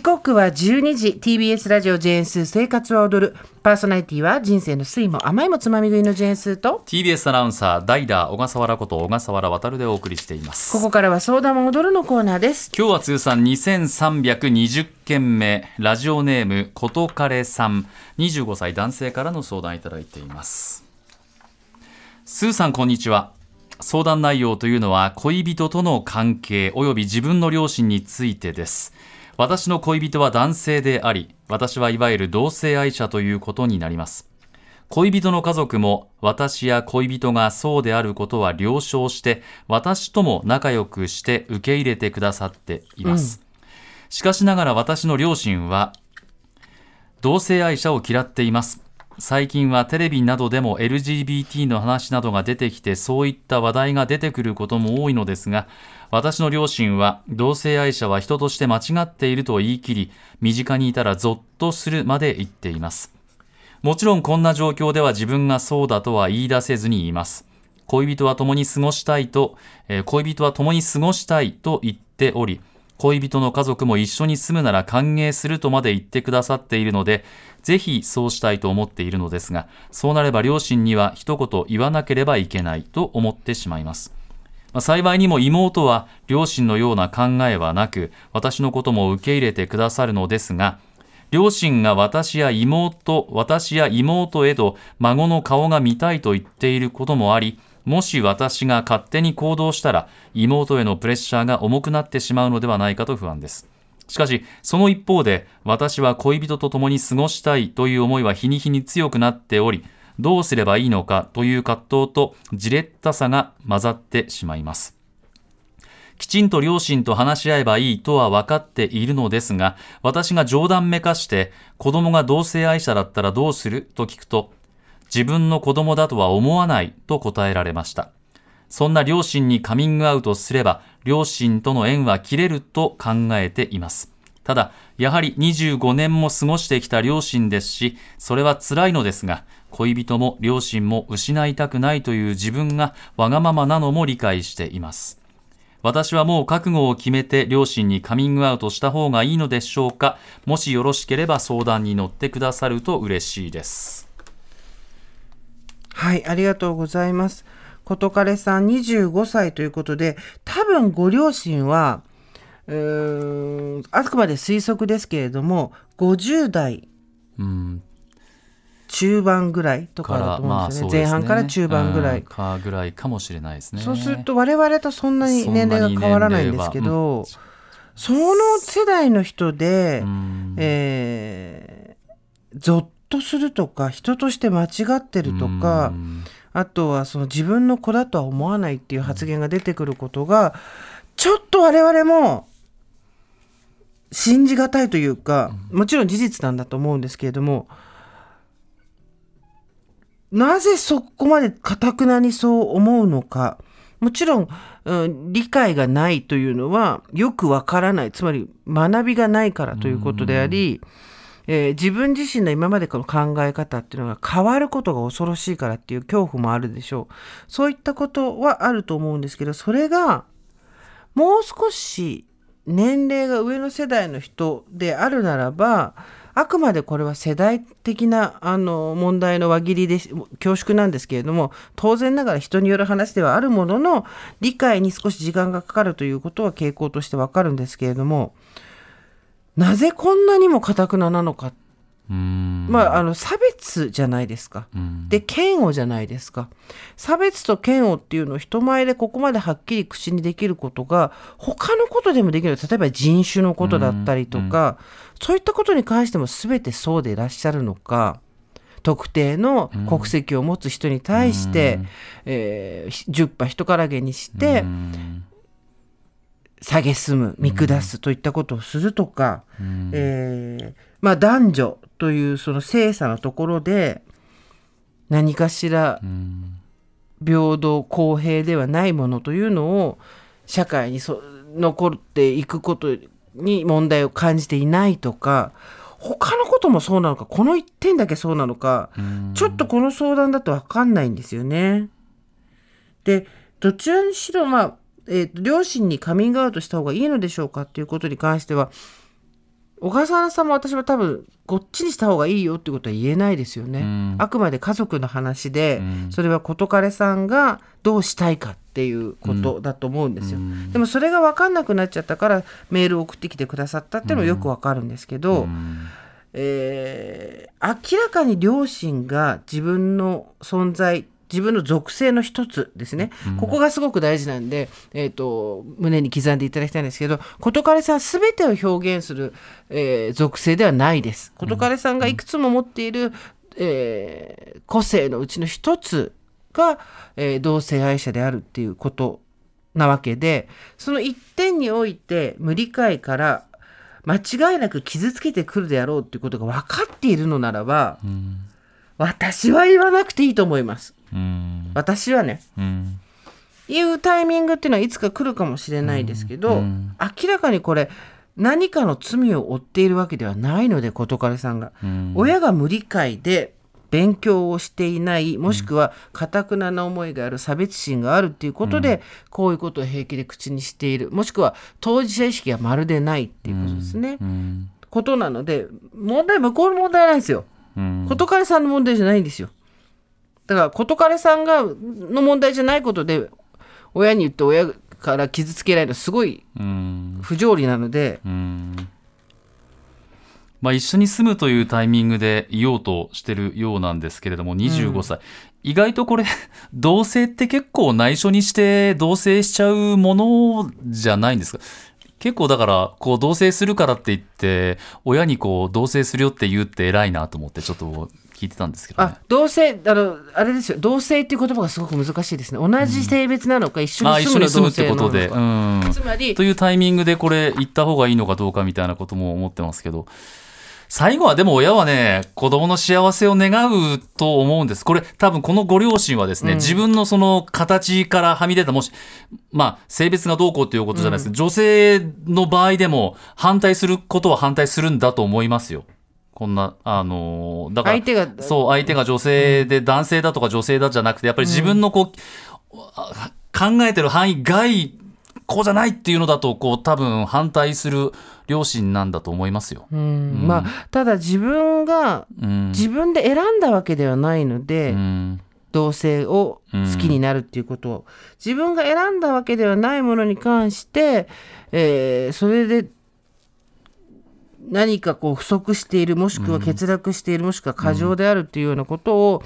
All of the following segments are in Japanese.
時刻は12時 TBS ラジオジェーンスー生活は踊る。パーソナリティは人生の酸いも甘いもつまみ食いのジェーンスーと TBS アナウンサー代打小笠原こと小笠原渉でお送りしています。ここからは相談も踊るのコーナーです。今日は通算2320件目。ラジオネームことかれさん25歳男性からの相談いただいています。スーさんこんにちは。相談内容というのは恋人との関係及び自分の両親についてです私の恋人は男性であり私はいわゆる同性愛者ということになります。恋人の家族も私や恋人がそうであることは了承して私とも仲良くして受け入れてくださっています、しかしながら私の両親は同性愛者を嫌っています。最近はテレビなどでも LGBT の話などが出てきてそういった話題が出てくることも多いのですが私の両親は同性愛者は人として間違っていると言い切り身近にいたらゾッとするまで言っています。もちろんこんな状況では自分がそうだとは言い出せずに言います。恋人は共に過ごしたいと、えー恋人は共に過ごしたいと言っており恋人の家族も一緒に住むなら歓迎するとまで言ってくださっているのでぜひそうしたいと思っているのですがそうなれば両親には一言言わなければいけないと思ってしまいます。まあ幸いにも妹は両親のような考えはなく私のことも受け入れてくださるのですが両親が私や妹、私や妹へと孫の顔が見たいと言っていることもあり、もし私が勝手に行動したら、妹へのプレッシャーが重くなってしまうのではないかと不安です。しかし、その一方で、私は恋人と共に過ごしたいという思いは日に日に強くなっており、どうすればいいのかという葛藤とじれったさが混ざってしまいます。きちんと両親と話し合えばいいとは分かっているのですが、私が冗談めかして、子供が同性愛者だったらどうすると聞くと、自分の子供だとは思わないと答えられました。そんな両親にカミングアウトすれば、両親との縁は切れると考えています。ただ、やはり25年も過ごしてきた両親ですし、それは辛いのですが、恋人も両親も失いたくないという自分がわがままなのも理解しています。私はもう覚悟を決めて両親にカミングアウトした方がいいのでしょうか？もしよろしければ相談に乗ってくださると嬉しいです。はいありがとうございますことかれさん25歳ということで多分ご両親はうーんあくまで推測ですけれども50代うん、中盤ぐらいとかだと思うんですよね,、前半から中盤ぐらい、うんかぐらいかもしれないですね。そうすると我々とそんなに年齢が変わらないんですけど、その世代の人で、うん。えーゾッとするとか人として間違ってるとか、うん。あとはその自分の子だとは思わないっていう発言が出てくることがちょっと我々も信じがたいというかもちろん事実なんだと思うんですけれどもなぜそこまでかたくなにそう思うのか。もちろん、うん理解がないというのはよくわからない。つまり学びがないからということであり、えー自分自身の今までの考え方っていうのが変わることが恐ろしいからっていう恐怖もあるでしょう。そういったことはあると思うんですけどそれがもう少し年齢が上の世代の人であるならばあくまでこれは世代的なあの問題の輪切りで恐縮なんですけれども当然ながら人による話ではあるものの理解に少し時間がかかるということは傾向としてわかるんですけれどもなぜこんなにもかたくななのかっまあ、あの差別じゃないですか。うん。で嫌悪じゃないですか。差別と嫌悪っていうのを人前でここまではっきり口にできることが他のことでもできる。例えば人種のことだったりとか、そういったことに関しても全てそうでいらっしゃるのか。特定の国籍を持つ人に対して、えー、10羽人からげにして、うん。蔑む見下すといったことをするとか、えーまあ、男女というその性差のところで何かしらうん平等公平ではないものというのを社会にそ残っていくことに問題を感じていないとか他のこともそうなのかこの一点だけそうなのかうんちょっとこの相談だと分かんないんですよね。でどちらにしろまあ、えーと両親にカミングアウトした方がいいのでしょうかっていうことに関しては小笠原さんも私は多分こっちにした方がいいよってことは言えないですよね。うん。あくまで家族の話で、うん。それは事彼さんがどうしたいかっていうことだと思うんですよ。うん。でもそれが分かんなくなっちゃったからメールを送ってきてくださったっていうのもよく分かるんですけど、うん。えー明らかに両親が自分の存在自分の属性の一つですね、ここがすごく大事なんで、えー、と胸に刻んでいただきたいんですけど事彼さん全てを表現する、えー属性ではないです。事彼さんがいくつも持っている、えー個性のうちの一つが、えー同性愛者であるっていうことなわけでその一点において無理解から間違いなく傷つけてくるであろうっていうことが分かっているのならば、私は言わなくていいと思います。うん。私はね。うん。言うタイミングっていうのはいつか来るかもしれないですけど、うん。明らかにこれ何かの罪を負っているわけではないので事彼さんが、うん。親が無理解で勉強をしていないもしくはかたくなな思いがある差別心があるっていうことで、こういうことを平気で口にしている。もしくは当事者意識がまるでないっていうことですね。うん。ことなので問題向こうの問題なんですよ。うん。事彼さんの問題じゃないんですよ。だから事彼さんがの問題じゃないことで親に言って親から傷つけられるのすごいうん。不条理なので、うん。まあ、一緒に住むというタイミングでいようとしてるようなんですけれども25歳、意外とこれ同棲って結構内緒にして同棲しちゃうものじゃないんですか？結構だからこう同棲するからって言って親にこう同棲するよって言うって偉いなと思ってちょっと聞いてたんですけどね。あ同性あのあれですよ。同性っていう言葉がすごく難しいですね。同じ性別なのか、一緒あに住むの一緒に住むのかてことで、うん、つまりというタイミングでこれ行った方がいいのかどうかみたいなことも思ってますけど。最後はでも親はね子供の幸せを願うと思うんです。これ多分このご両親はですね、自分のその形からはみ出たもしまあ性別がどうこうということじゃないですけど、女性の場合でも反対することは反対するんだと思いますよこんなあのーだから相手がそう相手が女性で男性だとか女性だじゃなくてやっぱり自分のこう、あ考えてる範囲外こうじゃないっていうのだとこう多分反対する両親なんだと思いますよ。うん。まあただ自分がうん。自分で選んだわけではないので、うん。同性を好きになるっていうことを、自分が選んだわけではないものに関して、えーそれで何かこう不足しているもしくは欠落している、もしくは過剰であるっていうようなことを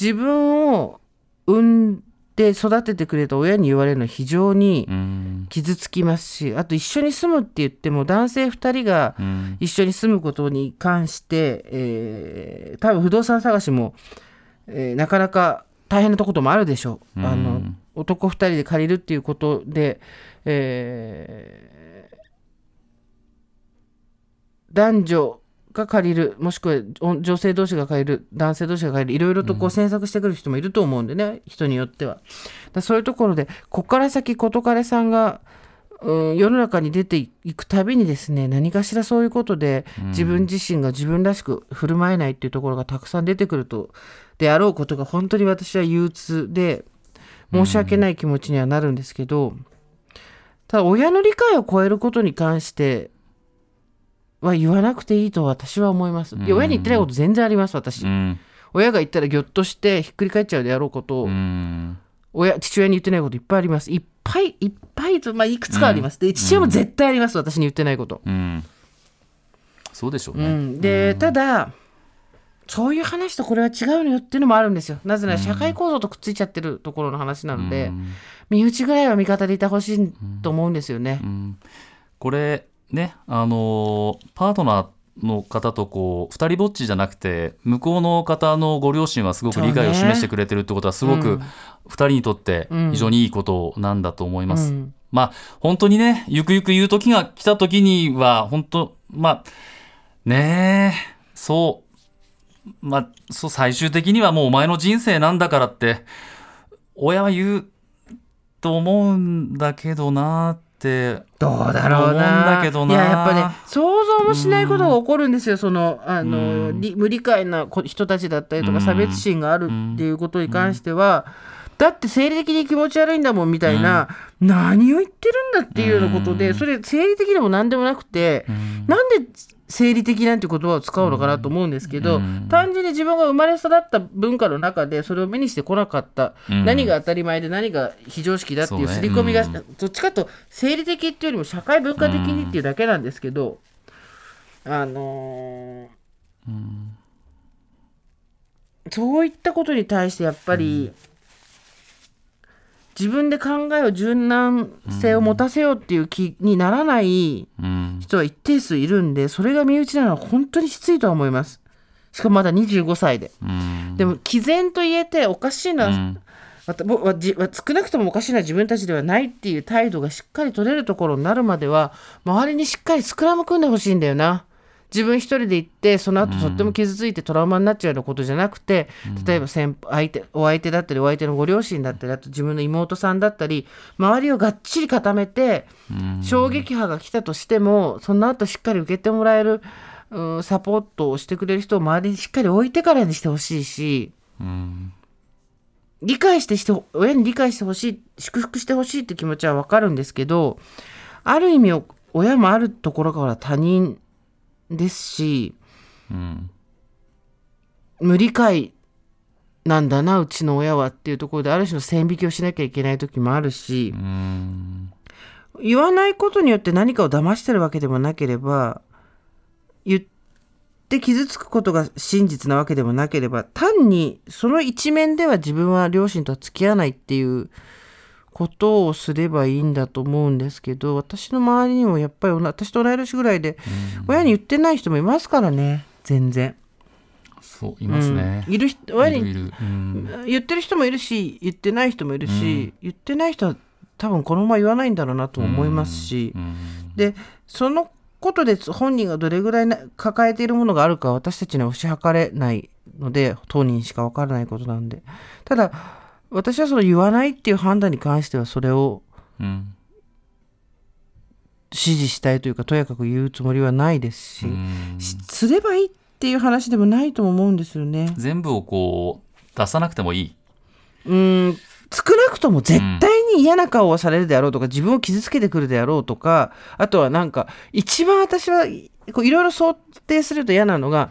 自分を産んで育ててくれた親に言われるのは非常にうん。傷つきますしあと一緒に住むって言っても男性2人がうん。一緒に住むことに関して、えー多分不動産探しも、えーなかなか大変なとこともあるでしょう。あの男2人で借りるっていうことで、えー男女が借りるもしくはお女性同士が借りる男性同士が借りるいろいろとこう詮索してくる人もいると思うんでね、人によっては。だそういうところでここから先事彼さんがうん、世の中に出ていくたびにですね何かしらそういうことで自分自身が自分らしく振る舞えないっていうところがたくさん出てくるとであろうことが本当に私は憂鬱で申し訳ない気持ちにはなるんですけどただ親の理解を超えることに関しては言わなくていいと私は思います。いや親に言ってないこと全然あります私。うん。親が言ったらぎょっとしてひっくり返っちゃうであろうこと。を、うん。親父親に言ってないこといっぱいあります。いっぱいいっぱいと、まあ、いくつかあります、で父親も絶対あります、私に言ってないこと、うん。そうでしょうね。うん、でただそういう話とこれは違うのよっていうのもあるんですよ。なぜなら社会構造とくっついちゃってるところの話なので、身内ぐらいは味方でいてほしいと思うんですよね、これねあのーパートナーの方とこう二人ぼっちじゃなくて向こうの方のご両親はすごく理解を示してくれてるってことはすごく二人にとって非常にいいことなんだと思います。うん。まあ本当にねゆくゆく言う時が来た時には本当まあねえそうまあそう最終的にはもうお前の人生なんだからって親は言うと思うんだけどなってどうだろうな。だけどな。いややっぱね想像もしないことが起こるんですよ。そのあの、り無理解なこ人たちだったりとか差別心があるっていうことに関しては、だって生理的に気持ち悪いんだもんみたいな、何を言ってるんだっていうようなことで、それ生理的でも何でもなくて、なんで生理的なんて言葉を使うのかなと思うんですけど、単純に自分が生まれ育った文化の中でそれを目にしてこなかった、うん。何が当たり前で何が非常識だっていう刷り込みが、うん。どっちかと生理的っていうよりも社会文化的にっていうだけなんですけど、あのーそういったことに対してやっぱり、自分で考えを柔軟性を持たせようっていう気にならないうん。人は一定数いるんでそれが身内なのは本当にきついとは思います。しかもまだ25歳で、うん。でも毅然と言えておかしいのは、少なくともおかしいのは自分たちではないっていう態度がしっかり取れるところになるまでは周りにしっかりスクラム組んでほしいんだよな自分一人で行ってその後とっても傷ついてトラウマになっちゃうようなことじゃなくて、例えば先相手お相手だったりお相手のご両親だったりあと自分の妹さんだったり周りをがっちり固めてうん。衝撃波が来たとしてもその後しっかり受けてもらえる、うん、サポートをしてくれる人を周りにしっかり置いてからにしてほしいしうん。理解してして親に理解してほしい祝福してほしいって気持ちは分かるんですけどある意味親もあるところから他人ですしうん。無理解なんだなうちの親はっていうところである種の線引きをしなきゃいけない時もあるしうん言わないことによって何かを騙してるわけでもなければ言って傷つくことが真実なわけでもなければ単にその一面では自分は両親とは付き合わないっていうことをすればいいんだと思うんですけど私の周りにもやっぱり私と同い年ぐらいで親に言ってない人もいますからね全然。そういますね。うん。いる人親にうん。言ってる人もいるし言ってない人もいるし、言ってない人は多分このまま言わないんだろうなとも思いますし、うん。でそのことで本人がどれぐらいな抱えているものがあるかは私たちには推し量れないので当人しか分からないことなんで。ただ私はその言わないっていう判断に関してはそれをうん。支持したいというかとやかく言うつもりはないですし、うん。しすればいいっていう話でもないとも思うんですよね。全部をこう出さなくてもいい。うん。少なくとも絶対に嫌な顔をされるであろうとか、自分を傷つけてくるであろうとかあとはなんか一番私はいこういろいろ想定すると嫌なのが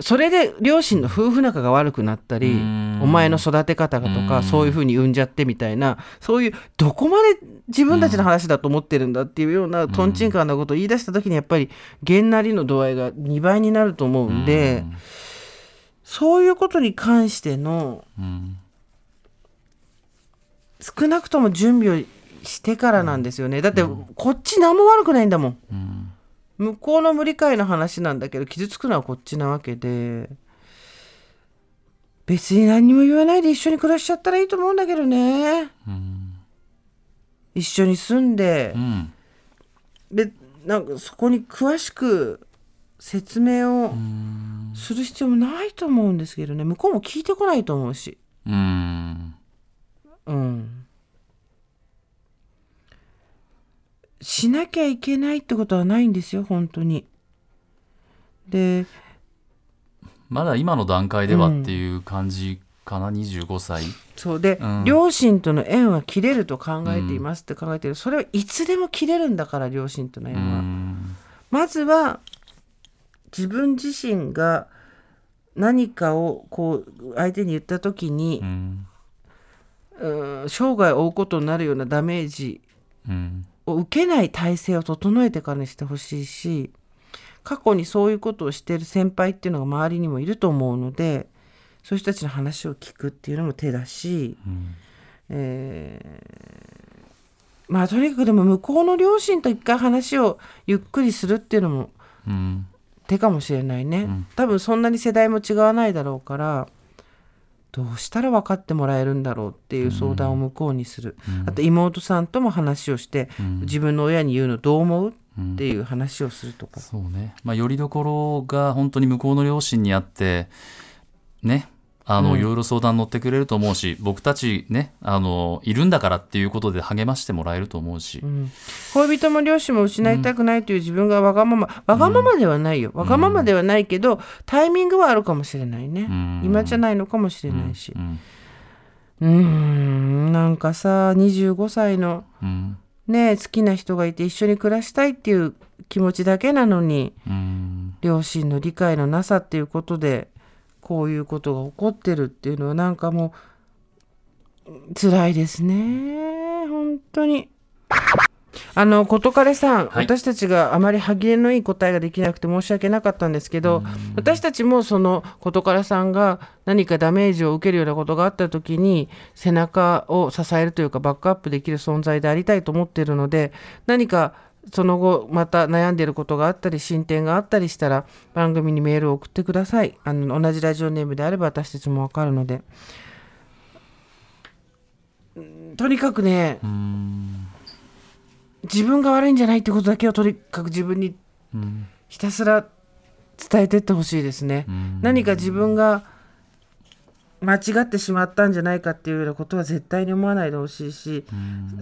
それで両親の夫婦仲が悪くなったりうん。お前の育て方がとかうん。そういうふうに産んじゃってみたいなそういうどこまで自分たちの話だと思ってるんだっていうようなとん。ちんかんなことを言い出した時にやっぱりげんなりの度合いが2倍になると思うんでそういうことに関してのうん。少なくとも準備をしてからなんですよね。だってこっち何も悪くないんだもん向こうの無理解の話なんだけど傷つくのはこっちなわけで別に何にも言わないで一緒に暮らしちゃったらいいと思うんだけどね。うん。一緒に住んでうん。でなんかそこに詳しく説明をうん。する必要もないと思うんですけどね。向こうも聞いてこないと思うし。うん。うんしなきゃいけないってことはないんですよ本当に。でまだ今の段階ではっていう感じかな、25歳。そうで、うん。両親との縁は切れると考えていますって考えてる、それはいつでも切れるんだから両親とのう縁は、ん。まずは自分自身が何かをこう相手に言った時にう、ん。うん生涯を負うことになるようなダメージうんを受けない体制を整えてからにしてほしいし過去にそういうことをしている先輩っていうのが周りにもいると思うのでそういう人たちの話を聞くっていうのも手だし、うん。えーまあとにかくでも向こうの両親と一回話をゆっくりするっていうのもうん。手かもしれないね、ん。多分そんなに世代も違わないだろうからどうしたら分かってもらえるんだろうっていう相談を向こうにする、あと妹さんとも話をして、ん。自分の親に言うのどう思ううんっていう話をするとか、そうね、まあ、よりどころが本当に向こうの両親にあってねあの、うん。いろいろ相談乗ってくれると思うし僕たちねあのいるんだからっていうことで励ましてもらえると思うし、うん。恋人も両親も失いたくないという自分がわがまま、わがままではないよ。わがままではないけどタイミングはあるかもしれないね、ん。今じゃないのかもしれないし、うん。うーん。なんかさ25歳のうん。ね好きな人がいて一緒に暮らしたいっていう気持ちだけなのにうん。両親の理解のなさっていうことでこういうことが起こってるっていうのはなんかもう辛いですね。本当に。あのことかれさん、はい。私たちがあまり歯切れのいい答えができなくて申し訳なかったんですけど私たちもそのことからさんが何かダメージを受けるようなことがあった時に背中を支えるというかバックアップできる存在でありたいと思っているので何かその後また悩んでいることがあったり進展があったりしたら番組にメールを送ってください。あの同じラジオネームであれば私たちもわかるので。うんとにかくねうん。自分が悪いんじゃないってことだけをとにかく自分にうんひたすら伝えてってほしいですね。うん。何か自分が間違ってしまったんじゃないかっていうようなことは絶対に思わないでほしいし、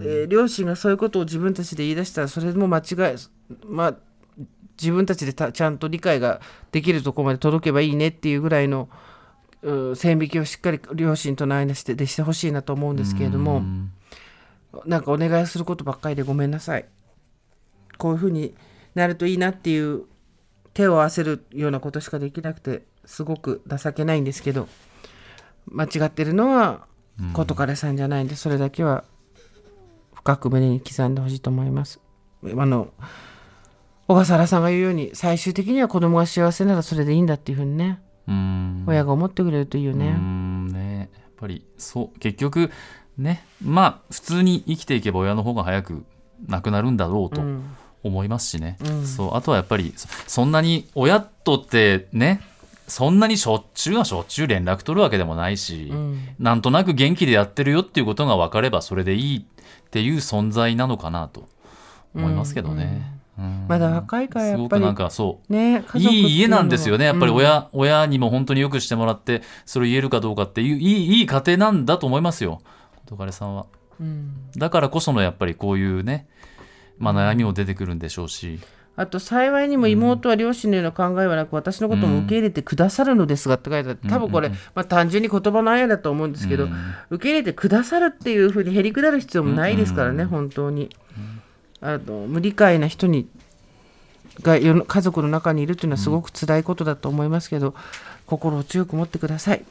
えー両親がそういうことを自分たちで言い出したらそれも間違いまあ自分たちでたちゃんと理解ができるところまで届けばいいねっていうぐらいのう線引きをしっかり両親との間してでしてほしいなと思うんですけれども、うん。なんかお願いすることばっかりでごめんなさい。こういうふうになるといいなっていう手を合わせるようなことしかできなくてすごく情けないんですけど間違ってるのはことかれさんじゃないんでそれだけは深く胸に刻んでほしいと思います。あの小笠原さんが言うように最終的には子供が幸せならそれでいいんだっていうふうにねうん。親が思ってくれるといいようねんね。やっぱりそう結局ね。まあ普通に生きていけば親の方が早く亡くなるんだろうとうん。思いますしね、うん。そうあとはやっぱりそそんなに親とってねそんなにしょっちゅうはしょっちゅう連絡取るわけでもないし、うん。なんとなく元気でやってるよっていうことが分かればそれでいいっていう存在なのかなと思いますけどね。うんまだ若いからやっぱりすごくなんかそう。ねいい家なんですよね、やっぱり。うん。親,、親にも本当によくしてもらって、それを言えるかどうかっていう、いいいい家庭なんだと思いますよ、元彼さんは。うん。だからこそのやっぱりこういうね、まあ、悩みも出てくるんでしょうし、あと幸いにも妹は両親のような考えはなく、私のことも受け入れてくださるのですがって書いてあって多分これ、まあ、単純に言葉のあやだと思うんですけど、受け入れてくださるっていうふうにへりくだる必要もないですからね、本当に。あの無理解な人にが家族の中にいるというのはすごく辛いことだと思いますけど、心を強く持ってください。